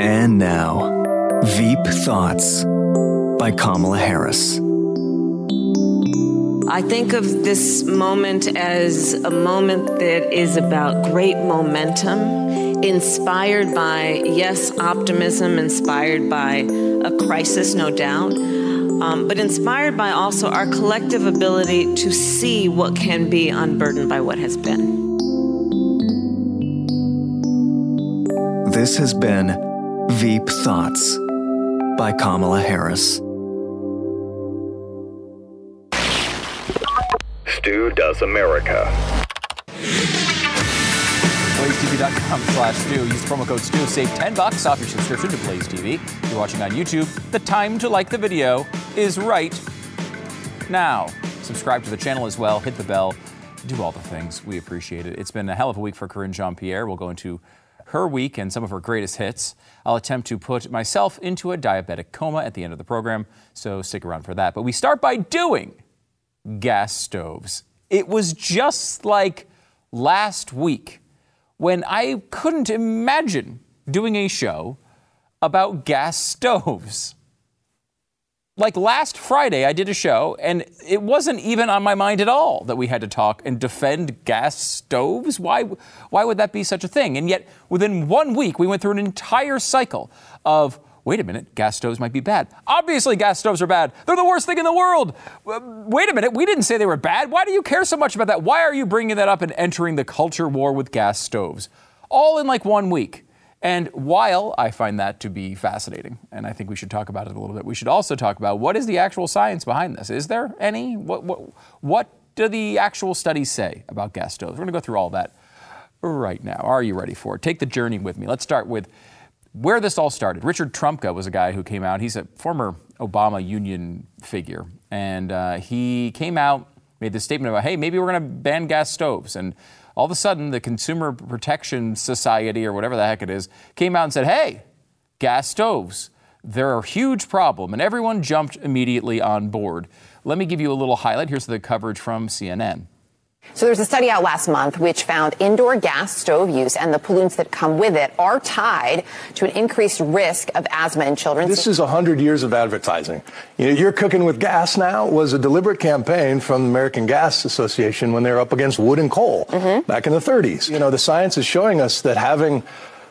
And now, Veep Thoughts by Kamala Harris. I think of this moment as a moment that is about great momentum, inspired by, yes, optimism, inspired by a crisis, no doubt, um, but inspired by also our collective ability to see what can be unburdened by what has been. This has been Veep Thoughts by Kamala Harris. Stu Does America. BlazeTV.com slash Stu. Use promo code Stu. Save 10 bucks off your subscription to Blaze TV. If you're watching on YouTube, the time to like the video is right now. Subscribe to the channel as well. Hit the bell. Do all the things. We appreciate it. It's been a hell of a week for Karine Jean Pierre. We'll go into her week and some of her greatest hits. I'll attempt to put myself into a diabetic coma at the end of the program, so stick around for that. But we start by doing gas stoves. It was just like last week when I couldn't imagine doing a show about gas stoves. Like last Friday, I did a show, and it wasn't even on my mind at all that we had to talk and defend gas stoves. Why, why would that be such a thing? And yet, within one week, we went through an entire cycle of wait a minute, gas stoves might be bad. Obviously, gas stoves are bad. They're the worst thing in the world. Uh, wait a minute, we didn't say they were bad. Why do you care so much about that? Why are you bringing that up and entering the culture war with gas stoves? All in like one week. And while I find that to be fascinating, and I think we should talk about it a little bit, we should also talk about what is the actual science behind this? Is there any? What, what, what do the actual studies say about gas stoves? We're going to go through all that right now. Are you ready for it? Take the journey with me. Let's start with where this all started. Richard Trumka was a guy who came out. He's a former Obama union figure. And uh, he came out, made this statement about, hey, maybe we're going to ban gas stoves. And all of a sudden, the Consumer Protection Society, or whatever the heck it is, came out and said, hey, gas stoves, they're a huge problem. And everyone jumped immediately on board. Let me give you a little highlight. Here's the coverage from CNN. So there's a study out last month which found indoor gas stove use and the pollutants that come with it are tied to an increased risk of asthma in children. This is 100 years of advertising. You know, You're Cooking with Gas Now was a deliberate campaign from the American Gas Association when they were up against wood and coal mm-hmm. back in the 30s. You know, the science is showing us that having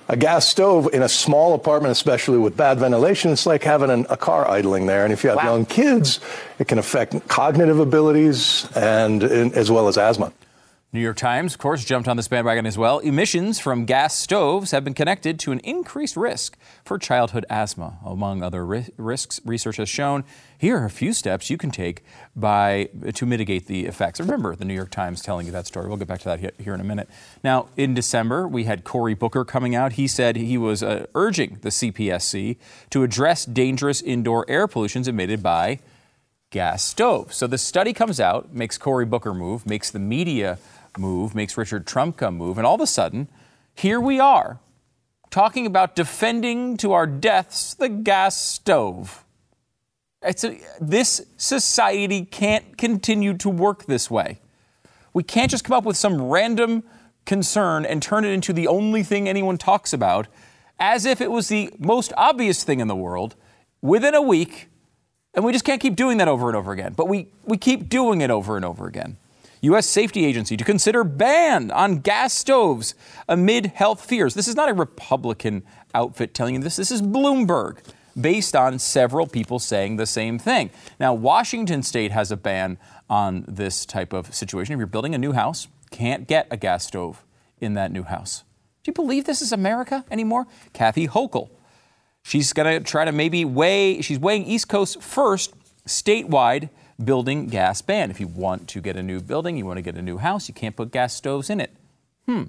a gas stove in a small apartment, especially with bad ventilation, it's like having an, a car idling there. And if you have Wow. young kids, it can affect cognitive abilities and, and as well as asthma. New York Times, of course, jumped on this bandwagon as well. Emissions from gas stoves have been connected to an increased risk for childhood asthma. Among other ri- risks, research has shown here are a few steps you can take by to mitigate the effects. Remember, the New York Times telling you that story. We'll get back to that he- here in a minute. Now, in December, we had Cory Booker coming out. He said he was uh, urging the CPSC to address dangerous indoor air pollutions emitted by gas stove. So the study comes out, makes Cory Booker move, makes the media move, makes Richard Trumka move, and all of a sudden, here we are talking about defending to our deaths the gas stove. A, this society can't continue to work this way. We can't just come up with some random concern and turn it into the only thing anyone talks about as if it was the most obvious thing in the world within a week and we just can't keep doing that over and over again. But we, we keep doing it over and over again. U.S. Safety Agency to consider ban on gas stoves amid health fears. This is not a Republican outfit telling you this. This is Bloomberg, based on several people saying the same thing. Now, Washington State has a ban on this type of situation. If you're building a new house, can't get a gas stove in that new house. Do you believe this is America anymore? Kathy Hochul, She's going to try to maybe weigh, she's weighing East Coast first statewide building gas ban. If you want to get a new building, you want to get a new house, you can't put gas stoves in it. Hmm.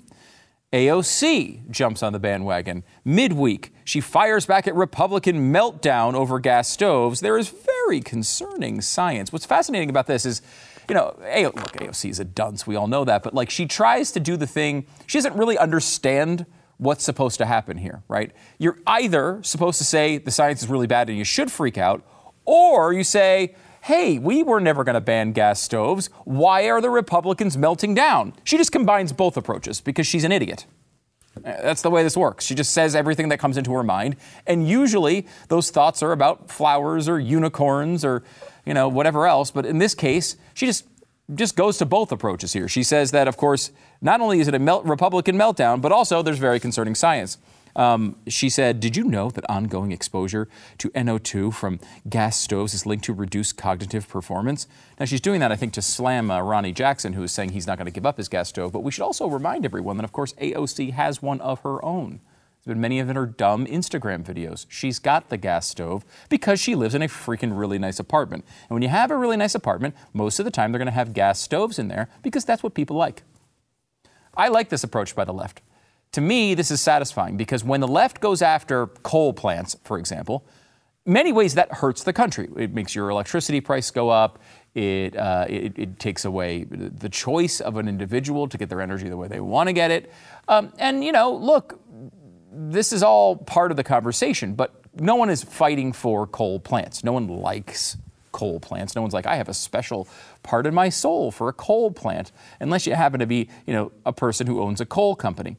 AOC jumps on the bandwagon. Midweek, she fires back at Republican meltdown over gas stoves. There is very concerning science. What's fascinating about this is, you know, A- look, AOC is a dunce. We all know that. But like, she tries to do the thing, she doesn't really understand what's supposed to happen here, right? You're either supposed to say the science is really bad and you should freak out, or you say, hey, we were never going to ban gas stoves. Why are the Republicans melting down? She just combines both approaches because she's an idiot. Uh, That's the way this works. She just says everything that comes into her mind, and usually those thoughts are about flowers or unicorns or you know whatever else. But in this case, she just just goes to both approaches here. She says that, of course, not only is it a melt, Republican meltdown, but also there's very concerning science. Um, she said, Did you know that ongoing exposure to NO2 from gas stoves is linked to reduced cognitive performance? Now, she's doing that, I think, to slam uh, Ronny Jackson, who is saying he's not going to give up his gas stove. But we should also remind everyone that, of course, AOC has one of her own. There's been many of her dumb Instagram videos. She's got the gas stove because she lives in a freaking really nice apartment. And when you have a really nice apartment, most of the time they're going to have gas stoves in there because that's what people like. I like this approach by the left. To me, this is satisfying because when the left goes after coal plants, for example, many ways that hurts the country. It makes your electricity price go up. It, uh, it, it takes away the choice of an individual to get their energy the way they want to get it. Um, and, you know, look, this is all part of the conversation, but no one is fighting for coal plants. No one likes coal plants. No one's like, I have a special part in my soul for a coal plant, unless you happen to be, you know, a person who owns a coal company.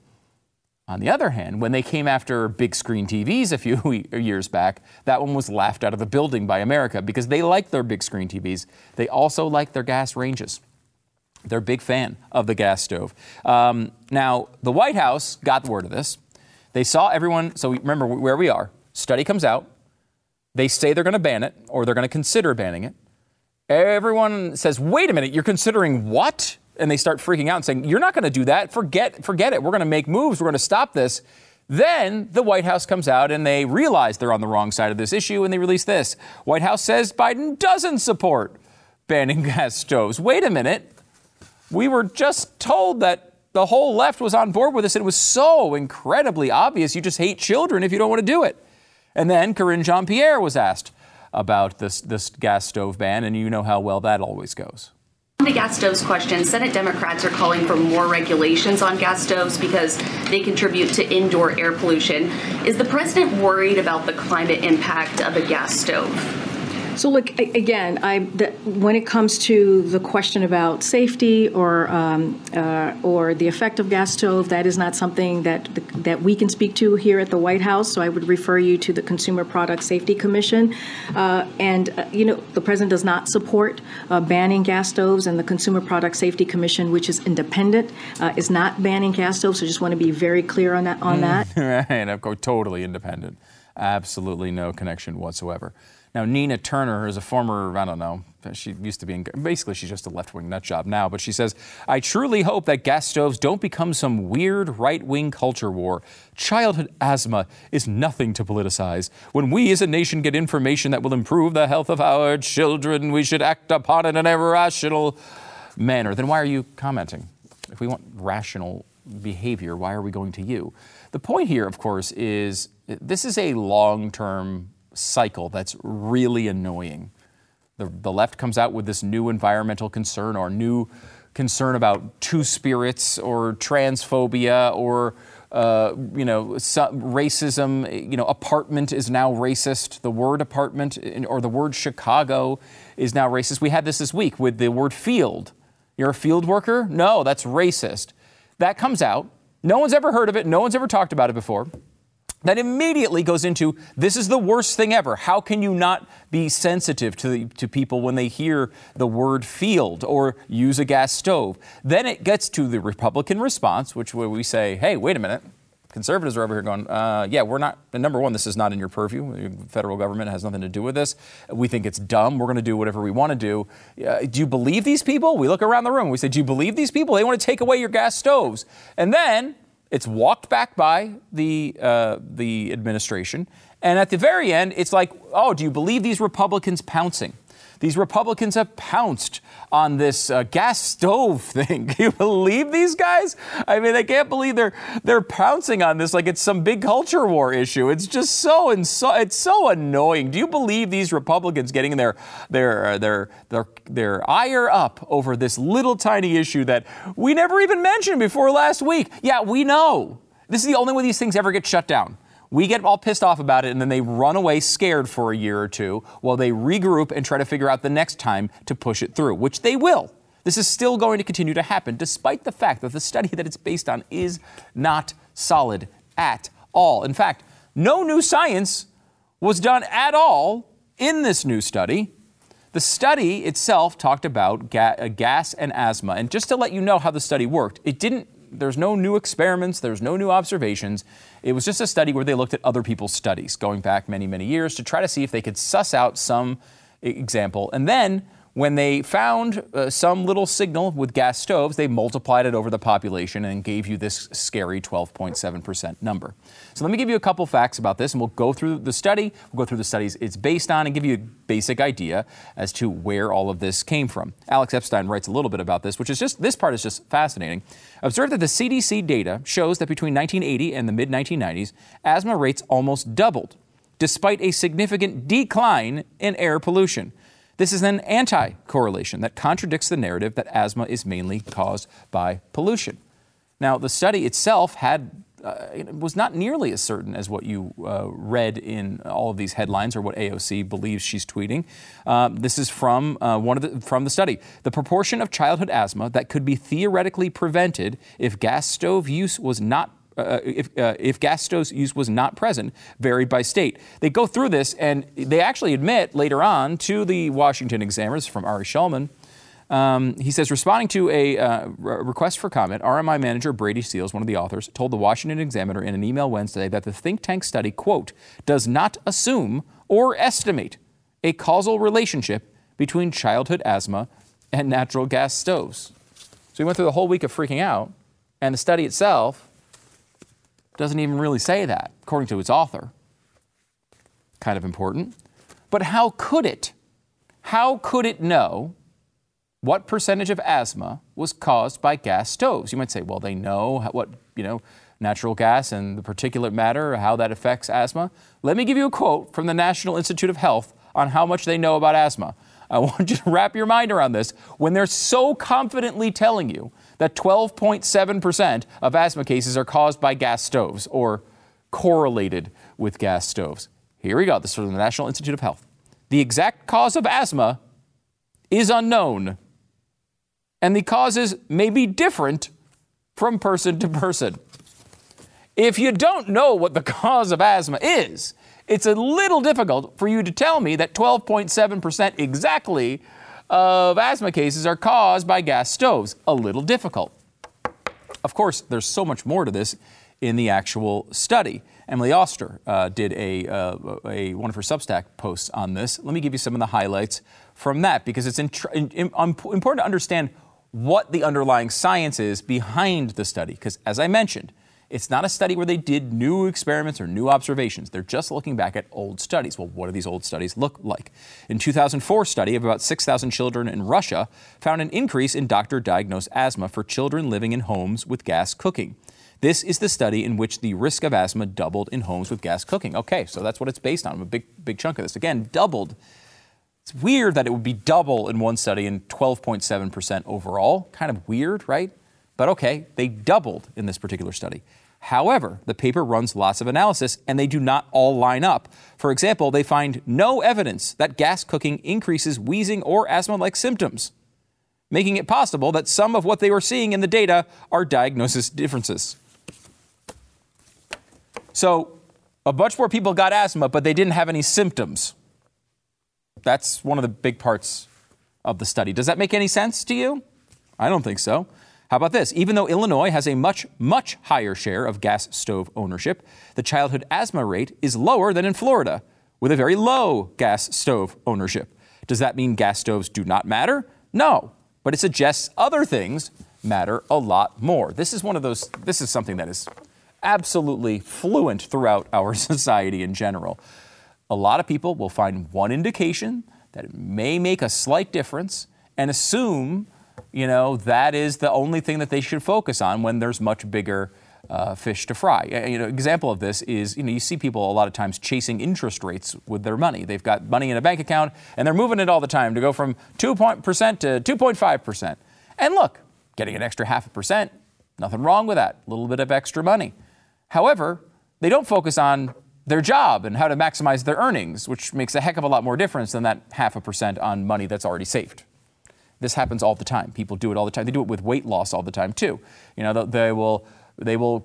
On the other hand, when they came after big screen TVs a few years back, that one was laughed out of the building by America because they like their big screen TVs. They also like their gas ranges. They're a big fan of the gas stove. Um, now, the White House got word of this. They saw everyone, so remember where we are. Study comes out. They say they're going to ban it or they're going to consider banning it. Everyone says, wait a minute, you're considering what? And they start freaking out and saying, you're not going to do that. Forget, forget it. We're going to make moves. We're going to stop this. Then the White House comes out and they realize they're on the wrong side of this issue and they release this. White House says Biden doesn't support banning gas stoves. Wait a minute. We were just told that the whole left was on board with this. It was so incredibly obvious. You just hate children if you don't want to do it. And then Karine Jean Pierre was asked about this, this gas stove ban, and you know how well that always goes. On the gas stoves question, Senate Democrats are calling for more regulations on gas stoves because they contribute to indoor air pollution. Is the president worried about the climate impact of a gas stove? So look again. I the, when it comes to the question about safety or um, uh, or the effect of gas stove, that is not something that that we can speak to here at the White House. So I would refer you to the Consumer Product Safety Commission. Uh, and uh, you know the president does not support uh, banning gas stoves, and the Consumer Product Safety Commission, which is independent, uh, is not banning gas stoves. So I just want to be very clear on that. On that. right, of course, totally independent. Absolutely no connection whatsoever. Now, Nina Turner is a former, I don't know, she used to be in, basically, she's just a left wing nut job now, but she says, I truly hope that gas stoves don't become some weird right wing culture war. Childhood asthma is nothing to politicize. When we as a nation get information that will improve the health of our children, we should act upon it in a rational manner. Then why are you commenting? If we want rational behavior, why are we going to you? The point here, of course, is this is a long term cycle that's really annoying. The, the left comes out with this new environmental concern or new concern about two spirits or transphobia or uh, you know racism. You know, apartment is now racist. The word apartment or the word Chicago is now racist. We had this this week with the word field. You're a field worker? No, that's racist. That comes out. No one's ever heard of it. No one's ever talked about it before that immediately goes into this is the worst thing ever. How can you not be sensitive to, the, to people when they hear the word field or use a gas stove? Then it gets to the Republican response, which where we say, hey, wait a minute. Conservatives are over here going, uh, yeah, we're not, number one, this is not in your purview. The federal government has nothing to do with this. We think it's dumb. We're going to do whatever we want to do. Uh, do you believe these people? We look around the room. We say, do you believe these people? They want to take away your gas stoves. And then it's walked back by the, uh, the administration. And at the very end, it's like, oh, do you believe these Republicans pouncing? These Republicans have pounced on this uh, gas stove thing. Can you believe these guys? I mean, I can't believe they're they're pouncing on this like it's some big culture war issue. It's just so so it's so annoying. Do you believe these Republicans getting their their uh, their their their ire up over this little tiny issue that we never even mentioned before last week? Yeah, we know. This is the only way these things ever get shut down. We get all pissed off about it and then they run away scared for a year or two while they regroup and try to figure out the next time to push it through, which they will. This is still going to continue to happen, despite the fact that the study that it's based on is not solid at all. In fact, no new science was done at all in this new study. The study itself talked about ga- gas and asthma. And just to let you know how the study worked, it didn't, there's no new experiments, there's no new observations. It was just a study where they looked at other people's studies going back many, many years to try to see if they could suss out some example. And then when they found uh, some little signal with gas stoves, they multiplied it over the population and gave you this scary 12.7% number. So let me give you a couple facts about this, and we'll go through the study, we'll go through the studies it's based on, and give you a basic idea as to where all of this came from. Alex Epstein writes a little bit about this, which is just, this part is just fascinating. Observe that the CDC data shows that between 1980 and the mid 1990s, asthma rates almost doubled, despite a significant decline in air pollution. This is an anti correlation that contradicts the narrative that asthma is mainly caused by pollution. Now, the study itself had uh, was not nearly as certain as what you uh, read in all of these headlines or what AOC believes she's tweeting. Uh, this is from uh, one of the from the study. The proportion of childhood asthma that could be theoretically prevented if gas stove use was not uh, if, uh, if gas stove use was not present varied by state. They go through this and they actually admit later on to the Washington Examiners from Ari Shulman. Um, he says, responding to a uh, request for comment, RMI manager Brady Seals, one of the authors, told the Washington Examiner in an email Wednesday that the think tank study, quote, does not assume or estimate a causal relationship between childhood asthma and natural gas stoves. So he went through the whole week of freaking out, and the study itself doesn't even really say that, according to its author. Kind of important. But how could it? How could it know what percentage of asthma was caused by gas stoves? You might say, well, they know what, you know, natural gas and the particulate matter, how that affects asthma. Let me give you a quote from the National Institute of Health on how much they know about asthma. I want you to wrap your mind around this when they're so confidently telling you that 12.7% of asthma cases are caused by gas stoves or correlated with gas stoves. Here we go. This is from the National Institute of Health. The exact cause of asthma is unknown, and the causes may be different from person to person. If you don't know what the cause of asthma is, it's a little difficult for you to tell me that 12.7% exactly of asthma cases are caused by gas stoves. A little difficult. Of course, there's so much more to this in the actual study. Emily Oster uh, did a, uh, a, one of her Substack posts on this. Let me give you some of the highlights from that because it's in, important to understand what the underlying science is behind the study. Because, as I mentioned, it's not a study where they did new experiments or new observations. They're just looking back at old studies. Well, what do these old studies look like? In 2004 study of about 6,000 children in Russia found an increase in doctor-diagnosed asthma for children living in homes with gas cooking. This is the study in which the risk of asthma doubled in homes with gas cooking. Okay, so that's what it's based on. A big, big chunk of this. Again, doubled. It's weird that it would be double in one study and 12.7% overall. Kind of weird, right? But okay, they doubled in this particular study. However, the paper runs lots of analysis and they do not all line up. For example, they find no evidence that gas cooking increases wheezing or asthma like symptoms, making it possible that some of what they were seeing in the data are diagnosis differences. So, a bunch more people got asthma, but they didn't have any symptoms. That's one of the big parts of the study. Does that make any sense to you? I don't think so. How about this? Even though Illinois has a much, much higher share of gas stove ownership, the childhood asthma rate is lower than in Florida, with a very low gas stove ownership. Does that mean gas stoves do not matter? No, but it suggests other things matter a lot more. This is one of those, this is something that is absolutely fluent throughout our society in general. A lot of people will find one indication that it may make a slight difference and assume, you know, that is the only thing that they should focus on when there's much bigger uh, fish to fry. You know, example of this is you know you see people a lot of times chasing interest rates with their money. They've got money in a bank account and they're moving it all the time to go from two percent to 2.5 percent. And look, getting an extra half a percent, nothing wrong with that. A little bit of extra money. However, they don't focus on their job and how to maximize their earnings, which makes a heck of a lot more difference than that half a percent on money that's already saved. This happens all the time. People do it all the time. They do it with weight loss all the time too. You know, they- will they will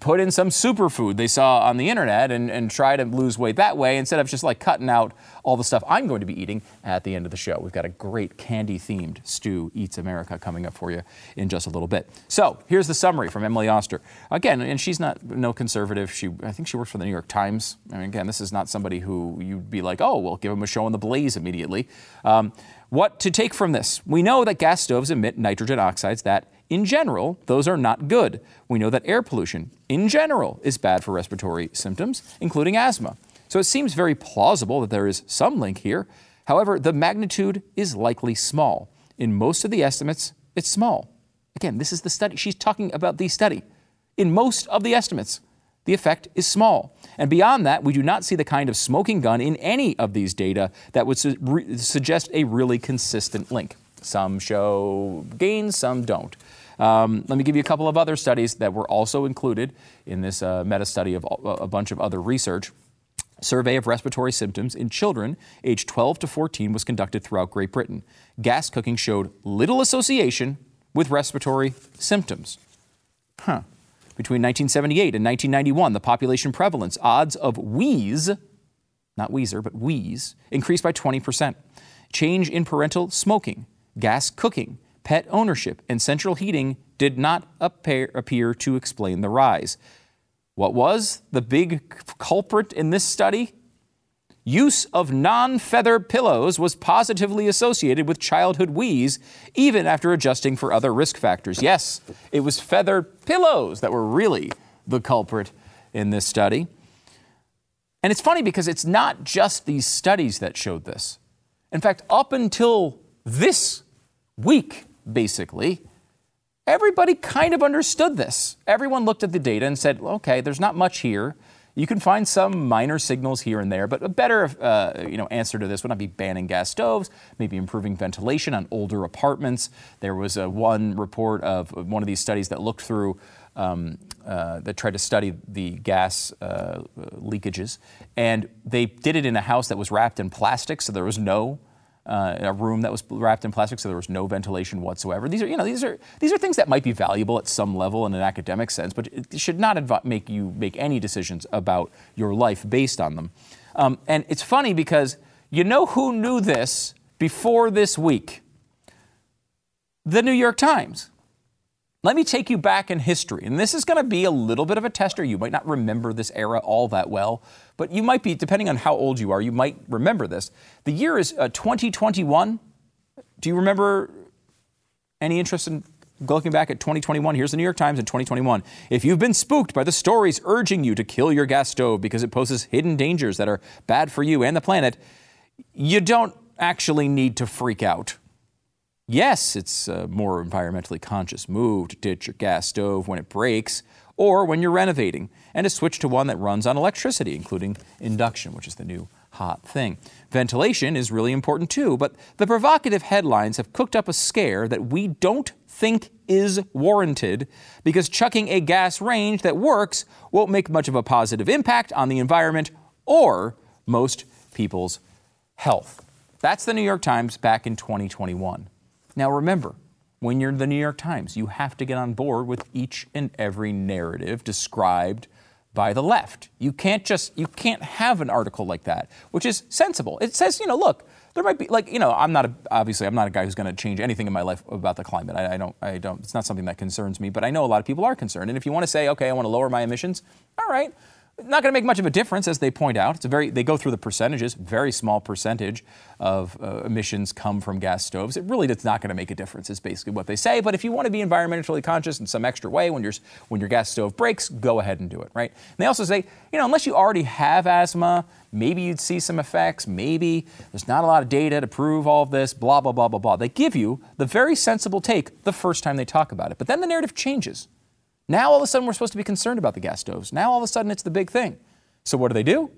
put in some superfood they saw on the internet and, and try to lose weight that way instead of just like cutting out all the stuff I'm going to be eating at the end of the show. We've got a great candy themed Stu Eats America coming up for you in just a little bit. So here's the summary from Emily Oster. Again, and she's not no conservative. She I think she works for the New York Times. I mean, again, this is not somebody who you'd be like, oh, well, give him a show on the blaze immediately. Um, what to take from this? We know that gas stoves emit nitrogen oxides that in general, those are not good. We know that air pollution, in general, is bad for respiratory symptoms, including asthma. So it seems very plausible that there is some link here. However, the magnitude is likely small. In most of the estimates, it's small. Again, this is the study. She's talking about the study. In most of the estimates, the effect is small. And beyond that, we do not see the kind of smoking gun in any of these data that would su- re- suggest a really consistent link. Some show gains, some don't. Um, let me give you a couple of other studies that were also included in this uh, meta study of a a bunch of other research. Survey of respiratory symptoms in children aged 12 to 14 was conducted throughout Great Britain. Gas cooking showed little association with respiratory symptoms. Huh. Between 1978 and 1991, the population prevalence odds of wheeze, not Weezer, but wheeze, increased by 20%. Change in parental smoking, gas cooking, pet ownership, and central heating did not appear, to explain the rise. What was the big culprit in this study? Use of non feather pillows was positively associated with childhood wheeze, even after adjusting for other risk factors. Yes, it was feather pillows that were really the culprit in this study. And it's funny because it's not just these studies that showed this. In fact, up until this week, basically, everybody kind of understood this. Everyone looked at the data and said, okay, there's not much here. You can find some minor signals here and there, but a better uh, you know, answer to this would not be banning gas stoves, maybe improving ventilation on older apartments. There was a one report of one of these studies that looked through, um, uh, that tried to study the gas uh, leakages, and they did it in a house that was wrapped in plastic, so there was no uh, a room that was wrapped in plastic, so there was no ventilation whatsoever. These are, you know, these are these are things that might be valuable at some level in an academic sense, but it should not advi- make you make any decisions about your life based on them. Um, and it's funny because you know who knew this before this week? The New York Times. Let me take you back in history. And this is going to be a little bit of a tester. You might not remember this era all that well, but you might be, depending on how old you are, you might remember this. The year is uh, 2021. Do you remember any interest in looking back at 2021? Here's the New York Times in 2021. If you've been spooked by the stories urging you to kill your gas stove because it poses hidden dangers that are bad for you and the planet, you don't actually need to freak out. Yes, it's a more environmentally conscious move to ditch your gas stove when it breaks or when you're renovating and to switch to one that runs on electricity, including induction, which is the new hot thing. Ventilation is really important too, but the provocative headlines have cooked up a scare that we don't think is warranted because chucking a gas range that works won't make much of a positive impact on the environment or most people's health. That's the New York Times back in 2021. Now remember, when you're the New York Times, you have to get on board with each and every narrative described by the left. You can't just you can't have an article like that, which is sensible. It says, you know, look, there might be like, you know, I'm not a, obviously I'm not a guy who's going to change anything in my life about the climate. I, I don't I don't it's not something that concerns me, but I know a lot of people are concerned. And if you want to say, okay, I want to lower my emissions, all right, Not going to make much of a difference, as they point out. It's a very they go through the percentages. Very small percentage of uh, emissions come from gas stoves. It really is not going to make a difference. Is basically what they say. But if you want to be environmentally conscious in some extra way when your when your gas stove breaks, go ahead and do it. Right? And they also say, you know, unless you already have asthma, maybe you'd see some effects. Maybe there's not a lot of data to prove all of this. Blah blah blah blah blah. They give you the very sensible take the first time they talk about it. But then the narrative changes. Now all of a sudden we're supposed to be concerned about the gas stoves. Now all of a sudden it's the big thing. So what do they do?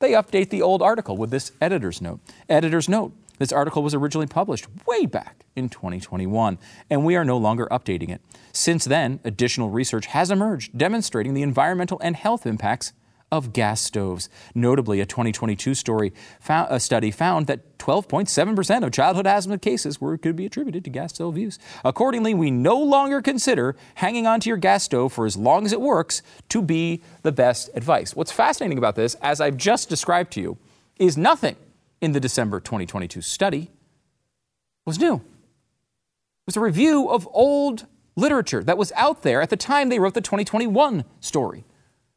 They update the old article with this editor's note. Editor's note. This article was originally published way back in 2021, and we are no longer updating it. Since then, additional research has emerged demonstrating the environmental and health impacts of gas stoves. Notably, a 2022 story found, a study found that 12.7% of childhood asthma cases were could be attributed to gas stove use. Accordingly, we no longer consider hanging onto your gas stove for as long as it works to be the best advice. What's fascinating about this, as I've just described to you, is nothing in the December 2022 study was new. It was a review of old literature that was out there at the time they wrote the 2021 story.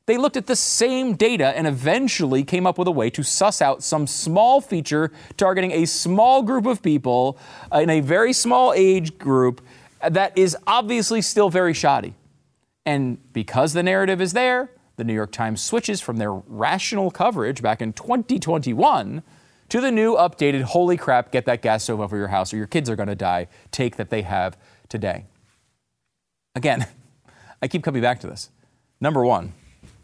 They looked at the same data and eventually came up with a way to suss out some small feature targeting a small group of people in a very small age group that is obviously still very shoddy. And because the narrative is there, the New York Times switches from their rational coverage back in 2021 to the new updated holy crap, get that gas stove over your house or your kids are going to die take that they have today. Again, I keep coming back to this. Number one,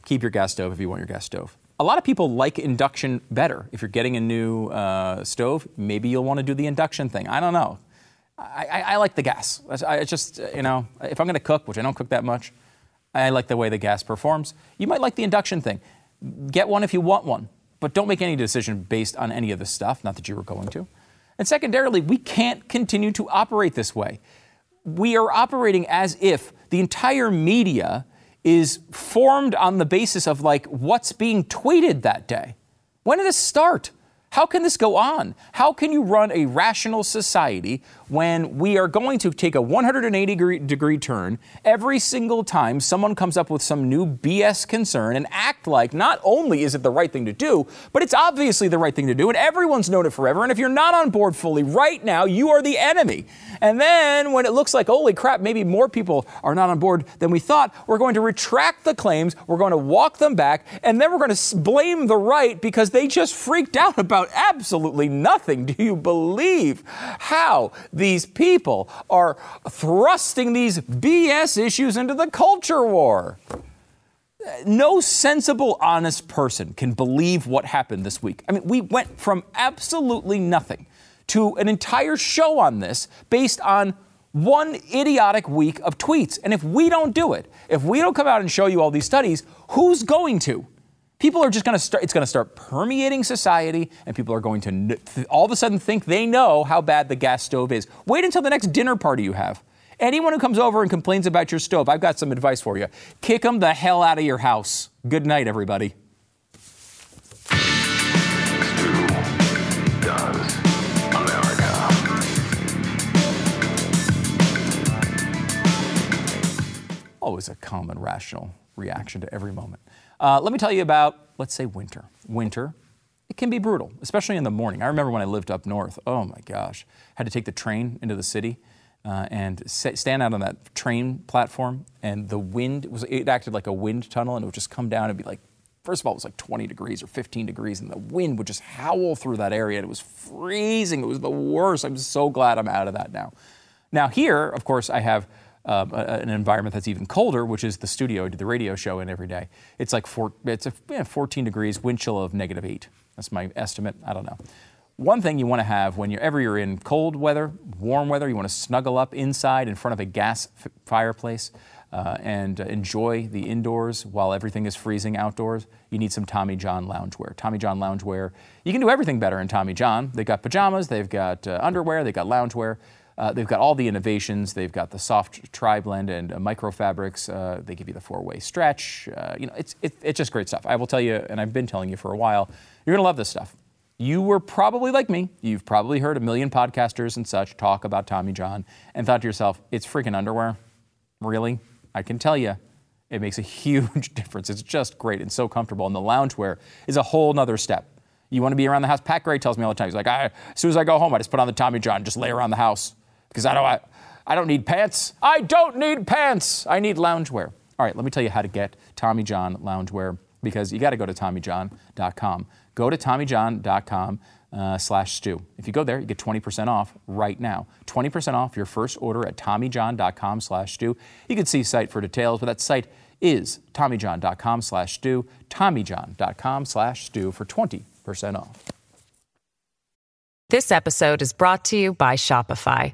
keep your gas stove if you want your gas stove. A lot of people like induction better. If you're getting a new uh, stove, maybe you'll want to do the induction thing. I don't know. I, I, I like the gas. I, just, you know, if I'm going to cook, which I don't cook that much, I like the way the gas performs. You might like the induction thing. Get one if you want one, but don't make any decision based on any of this stuff, not that you were going to. And secondarily, we can't continue to operate this way. We are operating as if the entire media is formed on the basis of like what's being tweeted that day. When did this start? How can this go on? How can you run a rational society when we are going to take a 180 degree, degree, turn every single time someone comes up with some new BS concern and act like not only is it the right thing to do, but it's obviously the right thing to do and everyone's known it forever. And if you're not on board fully right now, you are the enemy. And then when it looks like, holy crap, maybe more people are not on board than we thought, we're going to retract the claims, we're going to walk them back, and then we're going to blame the right because they just freaked out about absolutely nothing. Do you believe how these people are thrusting these BS issues into the culture war? no sensible, honest person can believe what happened this week. I mean, we went from absolutely nothing to an entire show on this based on one idiotic week of tweets. And if we don't do it, if we don't come out and show you all these studies, who's going to? People are just going to start, it's going to start permeating society, and people are going to all of a sudden think they know how bad the gas stove is. Wait until the next dinner party you have. Anyone who comes over and complains about your stove, I've got some advice for you. Kick them the hell out of your house. Good night, everybody. always a common rational reaction to every moment. Uh, let me tell you about, let's say, winter. Winter, it can be brutal, especially in the morning. I remember when I lived up north. Oh my gosh, had to take the train into the city. Uh, and stand out on that train platform, and the wind was it acted like a wind tunnel, and it would just come down and be like, first of all, it was like 20 degrees or 15 degrees, and the wind would just howl through that area, it was freezing. It was the worst. I'm so glad I'm out of that now. Now here, of course, I have um, a, an environment that's even colder, which is the studio I do the radio show in every day. It's like four, it's a, yeah, 14 degrees, wind chill of negative eight. That's my estimate. I don't know. One thing you want to have when you're ever you're in cold weather, warm weather, you want to snuggle up inside in front of a gas f- fireplace uh, and uh, enjoy the indoors while everything is freezing outdoors. You need some Tommy John loungewear. Tommy John loungewear. You can do everything better in Tommy John. They've got pajamas, they've got uh, underwear, they've got loungewear. Uh, they've got all the innovations. They've got the soft tri-blend and uh, microfabrics. Uh, they give you the four-way stretch. Uh, you know, it's, it, it's just great stuff. I will tell you, and I've been telling you for a while, you're going to love this stuff. You were probably like me. You've probably heard a million podcasters and such talk about Tommy John and thought to yourself, it's freaking underwear. Really? I can tell you, It makes a huge difference. It's just great and so comfortable. And the loungewear is a whole nother step. You want to be around the house? Pat Gray tells me all the time. He's like, as soon as I go home, I just put on the Tommy John, just lay around the house because I don't, I, I don't need pants. I don't need pants. I need loungewear. All right, let me tell you how to get Tommy John loungewear because you got to go to TommyJohn.com. Go to TommyJohn.com uh, slash stu. If you go there, you get 20% off right now. 20% off your first order at TommyJohn.com slash stu. You can see site for details, but that site is TommyJohn.com slash stu. TommyJohn.com slash stu for 20% off. This episode is brought to you by Shopify.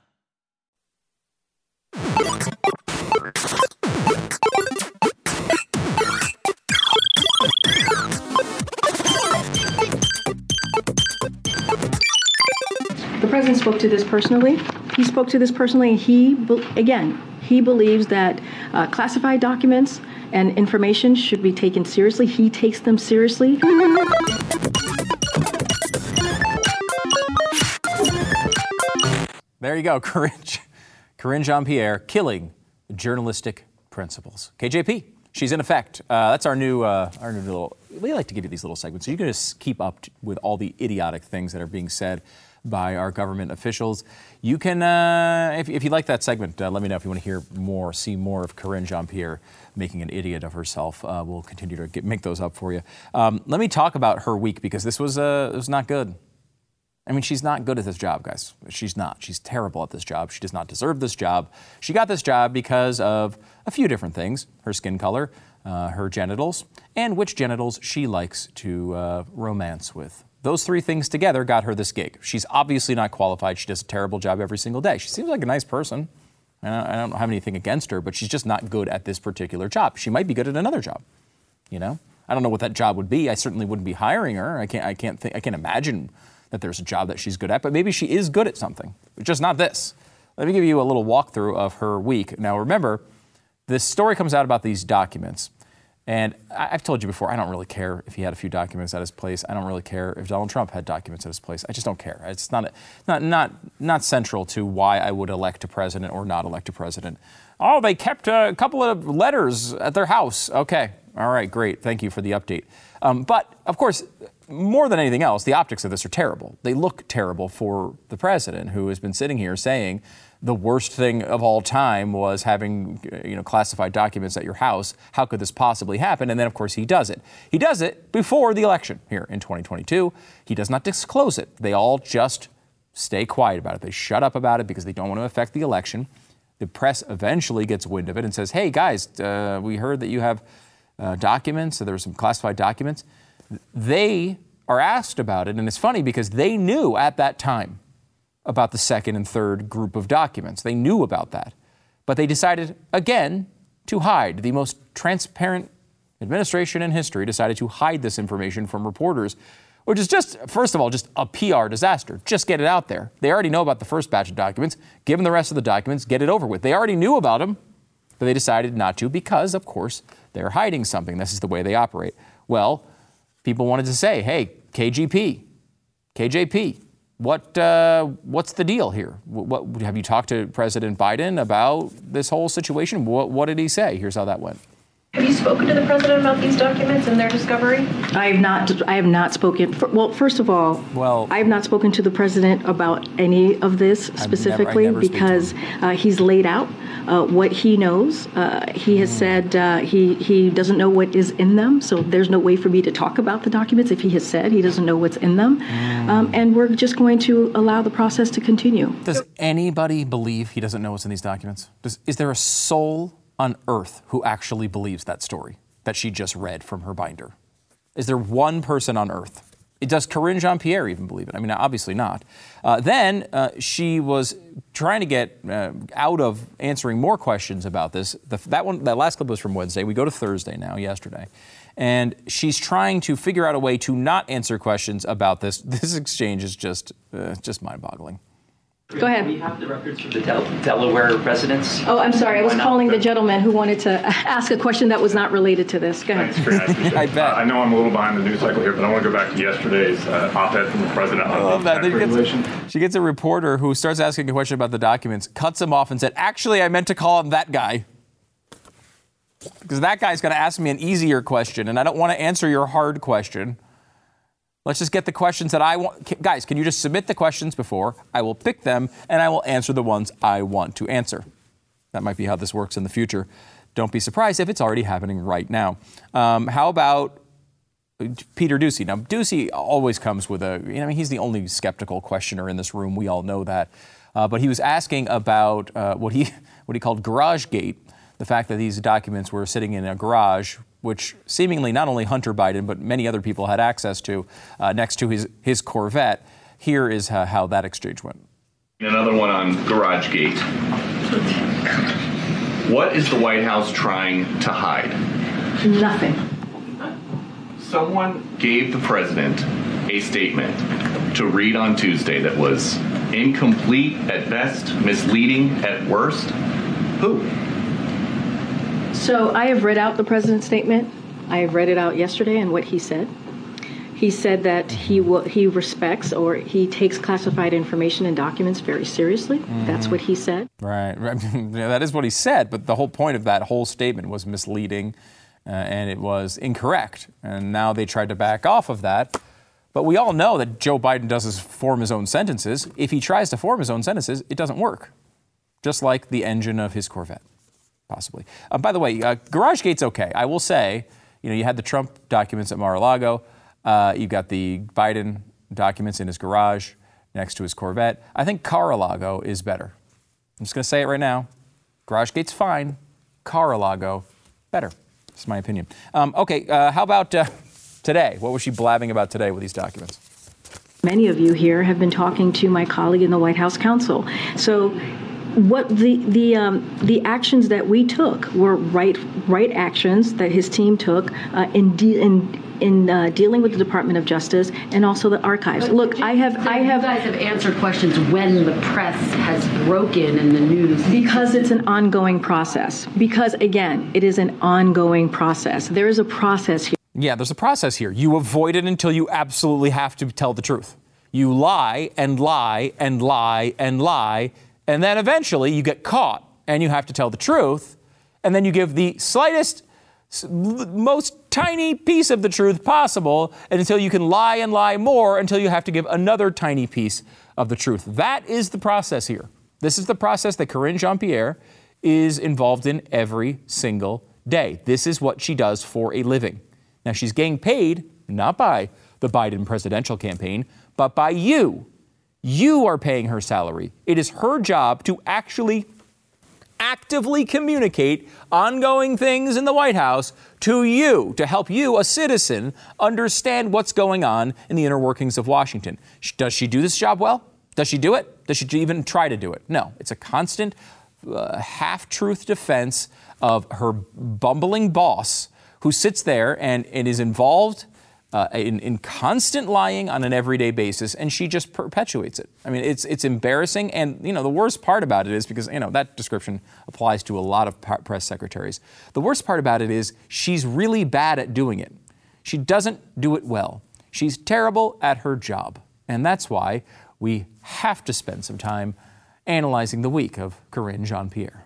president spoke to this personally. He spoke to this personally. He, again, he believes that uh, classified documents and information should be taken seriously. He takes them seriously. There you go, Karine, Karine Jean Pierre killing journalistic principles. KJP, she's in effect. Uh, that's our new, uh, our new little. We like to give you these little segments so you can just keep up with all the idiotic things that are being said by our government officials. You can, uh, if, if you like that segment, uh, let me know if you want to hear more, see more of Karine Jean Pierre making an idiot of herself. Uh, we'll continue to get, make those up for you. Um, let me talk about her week because this was, uh, was not good. I mean, she's not good at this job, guys. She's not. She's terrible at this job. She does not deserve this job. She got this job because of a few different things her skin color, uh, her genitals, and which genitals she likes to uh, romance with. Those three things together got her this gig. She's obviously not qualified. She does a terrible job every single day. She seems like a nice person. I don't, have anything against her, but she's just not good at this particular job. She might be good at another job, you know? I don't know what that job would be. I certainly wouldn't be hiring her. I can't, I can't, think, I can't imagine that there's a job that she's good at, but maybe she is good at something, just not this. Let me give you a little walkthrough of her week. Now, remember, this story comes out about these documents. And I've told you before, I don't really care if he had a few documents at his place. I don't really care if Donald Trump had documents at his place. I just don't care. It's not, not, not, not central to why I would elect a president or not elect a president. Oh, they kept a couple of letters at their house. Okay. All right, great. Thank you for the update. Um, but of course, more than anything else, the optics of this are terrible. They look terrible for the president, who has been sitting here saying the worst thing of all time was having you know classified documents at your house. How could this possibly happen? And then of course he does it. He does it before the election here in 2022. He does not disclose it. They all just stay quiet about it. They shut up about it because they don't want to affect the election. The press eventually gets wind of it and says, "Hey guys, uh, we heard that you have uh, documents. So there were some classified documents." They are asked about it, and it's funny because they knew at that time about the second and third group of documents. They knew about that. But they decided, again, to hide. The most transparent administration in history decided to hide this information from reporters, which is just, first of all, just a PR disaster. Just get it out there. They already know about the first batch of documents. Give them the rest of the documents, get it over with. They already knew about them, but they decided not to because, of course, they're hiding something. This is the way they operate. Well, people wanted to say, hey, KGP, KJP, what, uh, what's the deal here? What, what, have you talked to President Biden about this whole situation? What, what did he say? Here's how that went. Have you spoken to the president about these documents and their discovery? I have not. I have not spoken. fir- Well, first of all, Well- I have not spoken to the president about any of this specifically never speak to because uh, he's laid out uh, what he knows. Uh, he Mm. has said uh, he he doesn't know what is in them, so there's no way for me to talk about the documents if he has said he doesn't know what's in them, Mm. um, and we're just going to allow the process to continue. Does anybody believe he doesn't know what's in these documents? Does, is there a soul on earth who actually believes that story that she just read from her binder? Is there one person on earth? Does Karine Jean Pierre even believe it? I mean, obviously not. Uh, then uh, she was trying to get uh, out of answering more questions about this. The, that one, that last clip was from Wednesday. We go to Thursday now, yesterday. And she's trying to figure out a way to not answer questions about this. This exchange is just, uh, just mind boggling. Go ahead. We have the records from the Del- Delaware residence. Oh, I'm sorry. I was calling the gentleman who wanted to ask a question that was not related to this. Go ahead. I bet. I know I'm a little behind the news cycle here, but I want to go back to yesterday's uh, op-ed from the president I love that. tax gets, she gets a reporter who starts asking a question about the documents, cuts him off, and said, Actually, I meant to call him that guy. Because that guy's going to ask me an easier question, and I don't want to answer your hard question. Let's just get the questions that I want. Guys, can you just submit the questions before? I will pick them, and I will answer the ones I want to answer. That might be how this works in the future. Don't be surprised if it's already happening right now. Um, how about Peter Doocy. Now, Doocy always comes with a, you know, I mean, he's the only skeptical questioner in this room. We all know that. Uh, but he was asking about uh, what he what he called garage gate, the fact that these documents were sitting in a garage, which seemingly not only Hunter Biden but many other people had access to, uh, next to his his Corvette. Here is uh, how that exchange went. Another one on GarageGate. What is the White House trying to hide? Nothing. Someone gave the president a statement to read on Tuesday that was incomplete at best, misleading at worst. Who? So I have read out the president's statement. I have read it out yesterday and what he said. He said that he will, he respects or he takes classified information and documents very seriously. That's what he said. Right. right. Yeah, that is what he said, but the whole point of that whole statement was misleading uh, and it was incorrect. And now they tried to back off of that. But we all know that Joe Biden does his, form his own sentences. If he tries to form his own sentences, it doesn't work. Just like the engine of his Corvette, possibly. Uh, by the way, uh, GarageGate's okay. I will say, you know, you had the Trump documents at Mar-a-Lago. Uh, you got the Biden documents in his garage next to his Corvette. I think Car-a-Lago is better. I'm just going to say it right now. GarageGate's fine. Car-a-Lago, better. That's my opinion. Um, okay, uh, how about uh, today? What was she blabbing about today with these documents? Many of you here have been talking to my colleague in the White House counsel. So, what the the um, the actions that we took were right right actions that his team took uh, in de- in in uh, dealing with the Department of Justice and also the archives. Look, I have I have You guys have answered questions when the press has broken in the news. because it's an ongoing process. Because again, it is an ongoing process. There is a process here. Yeah, there's a process here. You avoid it until you absolutely have to tell the truth. You lie and lie and lie and lie, and then eventually you get caught and you have to tell the truth, and then you give the slightest, most tiny piece of the truth possible until you can lie and lie more until you have to give another tiny piece of the truth. That is the process here. This is the process that Karine Jean Pierre is involved in every single day. This is what she does for a living. Now, she's getting paid not by the Biden presidential campaign, but by you. You are paying her salary. It is her job to actually actively communicate ongoing things in the White House to you to help you, a citizen, understand what's going on in the inner workings of Washington. Does she do this job well? Does she do it? Does she even try to do it? No. It's a constant uh, half truth defense of her bumbling boss who sits there and, and is involved uh, in, in constant lying on an everyday basis, and she just perpetuates it. I mean, it's it's embarrassing, and you know the worst part about it is because you know that description applies to a lot of press secretaries. The worst part about it is she's really bad at doing it. She doesn't do it well. She's terrible at her job, and that's why we have to spend some time analyzing the week of Karine Jean Pierre.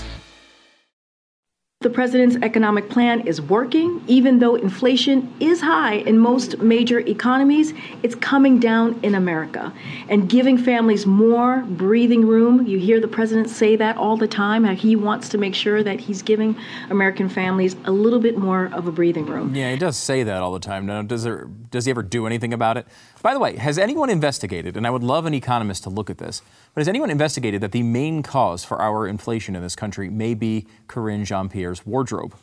The president's economic plan is working. Even though inflation is high in most major economies, it's coming down in America and giving families more breathing room. You hear the president say that all the time, how he wants to make sure that he's giving American families a little bit more of a breathing room. Yeah, he does say that all the time. Now, does, there, does he ever do anything about it? By the way, has anyone investigated, and I would love an economist to look at this, but has anyone investigated that the main cause for our inflation in this country may be Karine Jean Pierre's wardrobe?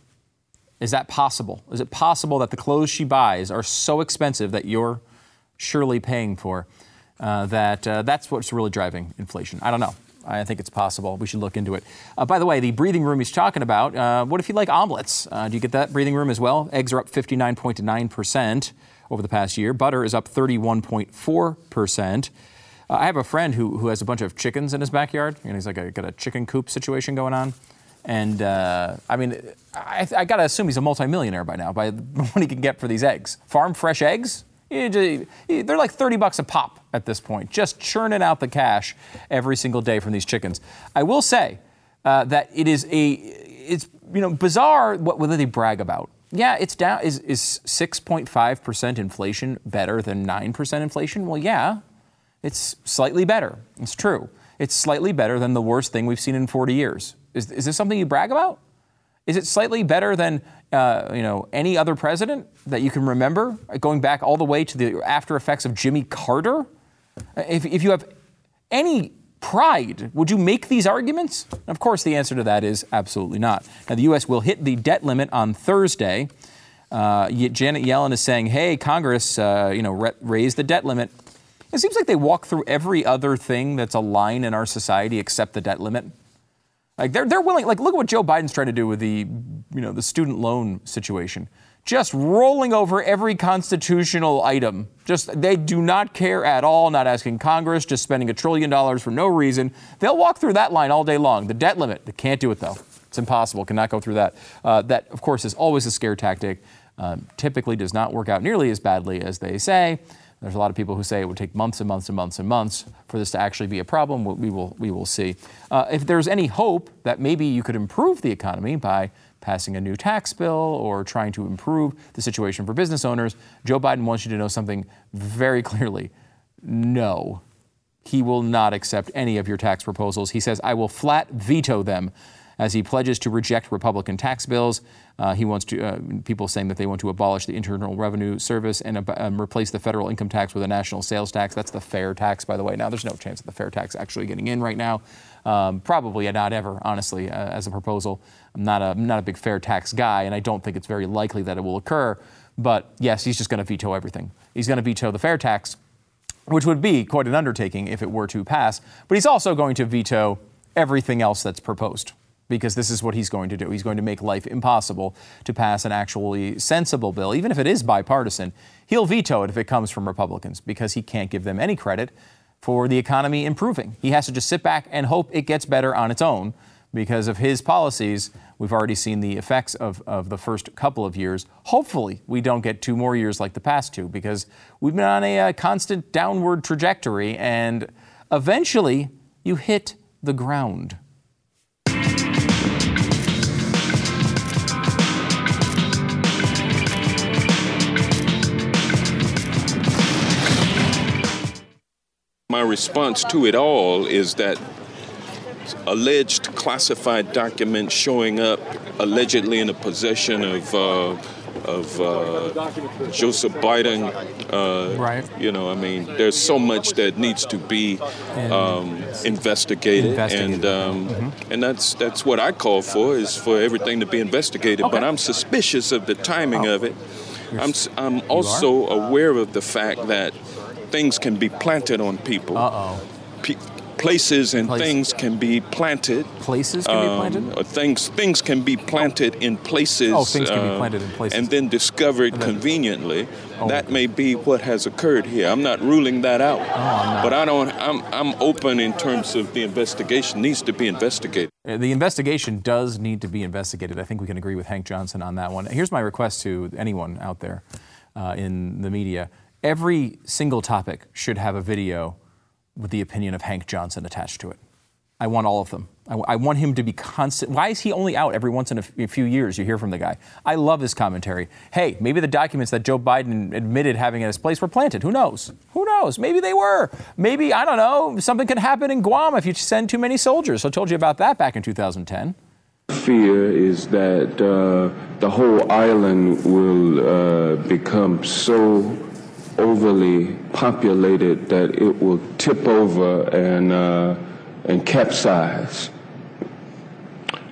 Is that possible? Is it possible that the clothes she buys are so expensive that you're surely paying for uh, that uh, that's what's really driving inflation? I don't know. I think it's possible. We should look into it. Uh, by the way, the breathing room he's talking about, uh, what if you like omelets? Uh, do you get that breathing room as well? Eggs are up 59.9% over the past year. Butter is up 31.4%. Uh, I have a friend who, who has a bunch of chickens in his backyard. and he's like a, got a chicken coop situation going on. And uh, I mean, I, I got to assume he's a multimillionaire by now by what he can get for these eggs. Farm fresh eggs, they're like 30 bucks a pop at this point, just churning out the cash every single day from these chickens. I will say uh, that it is a, it's you know bizarre what whether they brag about. Yeah, it's down. Is is 6.5 percent inflation better than 9 percent inflation? Well, yeah, it's slightly better. It's true. It's slightly better than the worst thing we've seen in 40 years. Is, is this something you brag about? Is it slightly better than uh, you know any other president that you can remember, going back all the way to the after effects of Jimmy Carter? If, if you have any pride, would you make these arguments? Of course, the answer to that is absolutely not. Now, the U.S. will hit the debt limit on Thursday. Uh, Janet Yellen is saying, "Hey, Congress, uh, you know, re- raise the debt limit." It seems like they walk through every other thing that's a line in our society except the debt limit. Like they're they're willing. Like look at what Joe Biden's trying to do with the you know the student loan situation. Just rolling over every constitutional item. Just they do not care at all. Not asking Congress. Just spending a trillion dollars for no reason. They'll walk through that line all day long. The debt limit. They can't do it though. It's impossible. Cannot go through that. Uh, that of course is always a scare tactic. Um, typically does not work out nearly as badly as they say. There's a lot of people who say it would take months and months and months and months for this to actually be a problem. We will, we will see. Uh, if there's any hope that maybe you could improve the economy by passing a new tax bill or trying to improve the situation for business owners, Joe Biden wants you to know something very clearly. No, he will not accept any of your tax proposals. He says, I will flat veto them as he pledges to reject Republican tax bills. Uh, he wants to uh, people saying that they want to abolish the Internal Revenue Service and um, replace the federal income tax with a national sales tax. That's the fair tax, by the way. Now, there's no chance of the fair tax actually getting in right now. Um, probably not ever, honestly, uh, as a proposal. I'm not a, I'm not a big fair tax guy, and I don't think it's very likely that it will occur. But yes, he's just going to veto everything. He's going to veto the fair tax, which would be quite an undertaking if it were to pass. But he's also going to veto everything else that's proposed because this is what he's going to do. He's going to make life impossible to pass an actually sensible bill, even if it is bipartisan. He'll veto it if it comes from Republicans because he can't give them any credit for the economy improving. He has to just sit back and hope it gets better on its own because of his policies. We've already seen the effects of, of the first couple of years. Hopefully, we don't get two more years like the past two because we've been on a, a constant downward trajectory and eventually you hit the ground. My response to it all is that alleged classified documents showing up allegedly in the possession of uh, of uh, Joseph Biden. Uh, right. You know, I mean, there's so much that needs to be um, investigated, Investigated. and um, Mhm. and that's that's what I call for is for everything to be investigated. But I'm suspicious of the timing of it. I'm s- I'm also aware of the fact that things can be planted on people. Uh oh. places and things can be planted. Places can be planted? Things things can be planted in places. Oh, things can be uh, planted in places. And then discovered conveniently. That may be what has occurred here. I'm not ruling that out. But I don't. I'm I'm open in terms of the investigation needs to be investigated. Uh, The investigation does need to be investigated. I think we can agree with Hank Johnson on that one. Here's my request to anyone out there uh, in the media every single topic should have a video with the opinion of Hank Johnson attached to it. I want all of them. I, I want him to be constant. Why is he only out every once in a, f- a few years? You hear from the guy. I love his commentary. Hey, maybe the documents that Joe Biden admitted having at his place were planted. Who knows? Who knows? Maybe they were. Maybe, I don't know, something can happen in Guam if you send too many soldiers. So I told you about that back in 2010. fear is that uh, the whole island will uh, become so overly populated that it will tip over and uh, and capsize.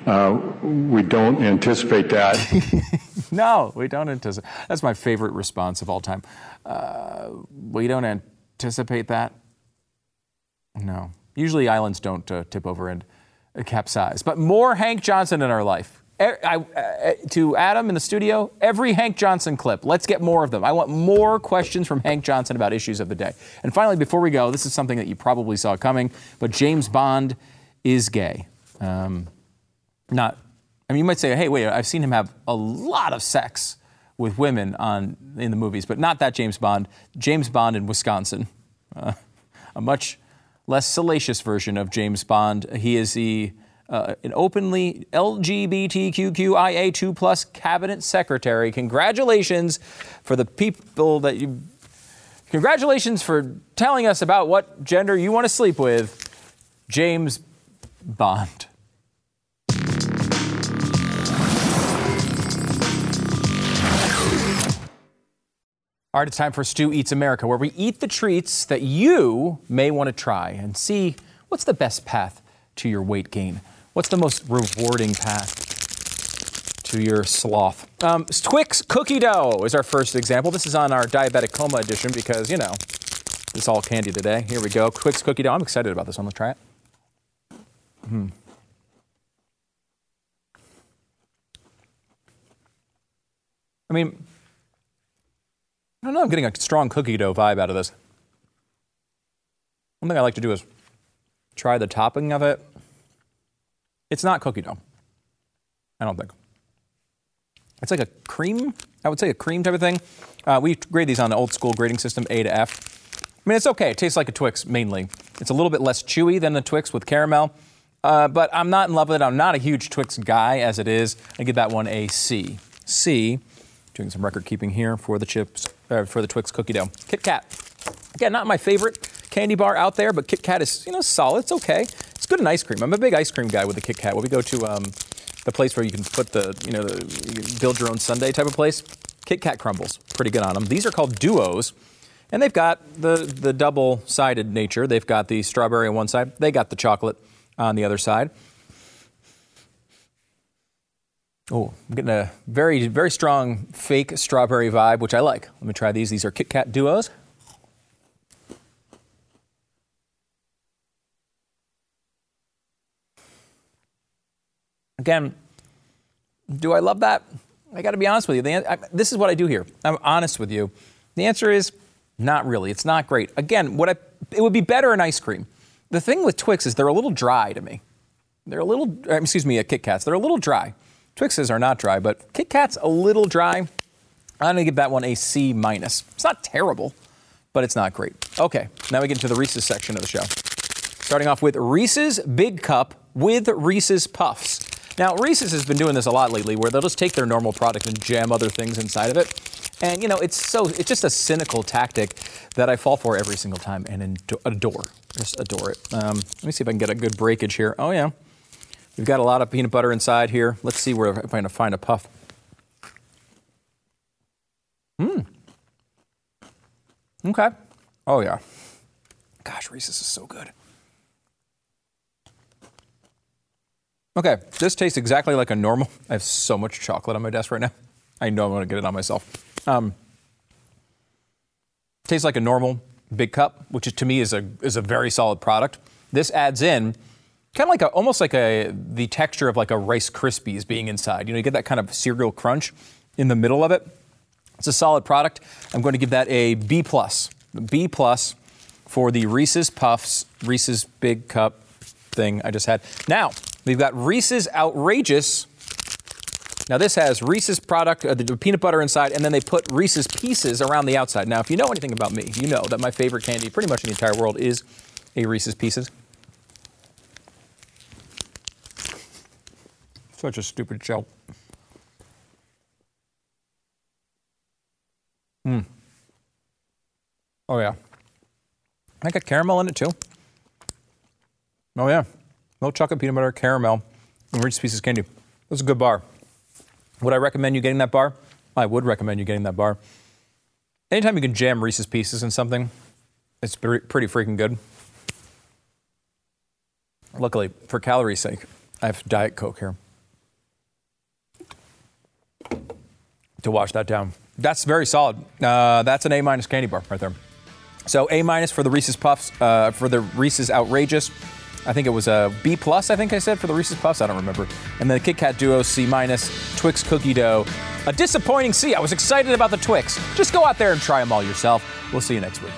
Uh, we don't anticipate that. No, we don't anticipate. That's my favorite response of all time. Uh, we don't anticipate that. No. Usually islands don't uh, tip over and uh, capsize. But more Hank Johnson in our life. E- I- uh, to Adam in the studio, every Hank Johnson clip. Let's get more of them. I want more questions from Hank Johnson about issues of the day. And finally, before we go, this is something that you probably saw coming, but James Bond is gay. Um, not I mean, you might say, "Hey, wait! I've seen him have a lot of sex with women on in the movies, but not that James Bond. James Bond in Wisconsin, uh, a much less salacious version of James Bond. He is the uh, an openly LGBTQIA2 plus cabinet secretary. Congratulations for the people that you. Congratulations for telling us about what gender you want to sleep with, James Bond. All right, it's time for Stu Eats America, where we eat the treats that you may want to try and see what's the best path to your weight gain. What's the most rewarding path to your sloth? Um, Twix cookie dough is our first example. This is on our diabetic coma edition because, you know, it's all candy today. Here we go. Twix cookie dough. I'm excited about this one. Let's try it. Hmm. I mean, I don't know. I'm getting a strong cookie dough vibe out of this. One thing I like to do is try the topping of it. It's not cookie dough. I don't think. It's like a cream. I would say a cream type of thing. Uh, we grade these on the old school grading system, A to F. I mean, it's okay. It tastes like a Twix mainly. It's a little bit less chewy than the Twix with caramel. Uh, but I'm not in love with it. I'm not a huge Twix guy as it is. I give that one a C. C. Doing some record keeping here for the chips, uh, for the Twix cookie dough. Kit Kat. Again, not my favorite candy bar out there, but Kit Kat is you know solid. It's okay. It's good in ice cream. I'm a big ice cream guy with the Kit Kat. When we go to um, the place where you can put the you know the, build your own sundae type of place, Kit Kat crumbles. Pretty good on them. These are called duos. And they've got the, the double sided nature. They've got the strawberry on one side, they got the chocolate on the other side. Oh, I'm getting a very, very strong fake strawberry vibe, which I like. Let me try these. These are Kit Kat duos. Again, do I love that? I got to be honest with you. The, I, this is what I do here. I'm honest with you. The answer is not really. It's not great. Again, what I, it would be better in ice cream. The thing with Twix is they're a little dry to me. They're a little, uh, excuse me, uh, Kit Kats. They're a little dry. Twixes are not dry, but Kit Kat's a little dry. I'm going to give that one a C minus. It's not terrible, but it's not great. Okay, now we get into the Reese's section of the show. Starting off with Reese's Big Cup with Reese's Puffs. Now, Reese's has been doing this a lot lately where they'll just take their normal product and jam other things inside of it. And, you know, it's so, it's just a cynical tactic that I fall for every single time and adore. Just adore it. Um, let me see if I can get a good breakage here. Oh, yeah. We've got a lot of peanut butter inside here. Let's see where if I can find a puff. Hmm. Okay. Oh, yeah. Gosh, Reese's is so good. Okay, this tastes exactly like a normal. I have so much chocolate on my desk right now. I know I'm going to get it on myself. Um, tastes like a normal big cup, which to me is a is a very solid product. This adds in kind of like a almost like a the texture of like a Rice Krispies being inside. You know, you get that kind of cereal crunch in the middle of it. It's a solid product. I'm going to give that a B plus. B plus for the Reese's Puffs, Reese's Big Cup thing I just had. Now, we've got Reese's Outrageous. Now, this has Reese's product, uh, the peanut butter inside, and then they put Reese's pieces around the outside. Now, if you know anything about me, you know that my favorite candy, pretty much in the entire world, is a Reese's Pieces. Such a stupid joke. Hmm. Oh yeah. I got caramel in it too. Oh yeah. Milk chocolate, peanut butter, caramel, and Reese's Pieces candy. That's a good bar. Would I recommend you getting that bar? I would recommend you getting that bar. Anytime you can jam Reese's Pieces in something, it's pretty freaking good. Luckily, for calorie sake, I have Diet Coke here to wash that down. That's very solid. Uh, that's an A minus candy bar right there. So A minus for the Reese's Puffs, uh, for the Reese's Outrageous. I think it was a B plus. I think I said for the Reese's Puffs. I don't remember. And then the Kit Kat Duo C minus, Twix Cookie Dough. A disappointing C. I was excited about the Twix. Just go out there and try them all yourself. We'll see you next week.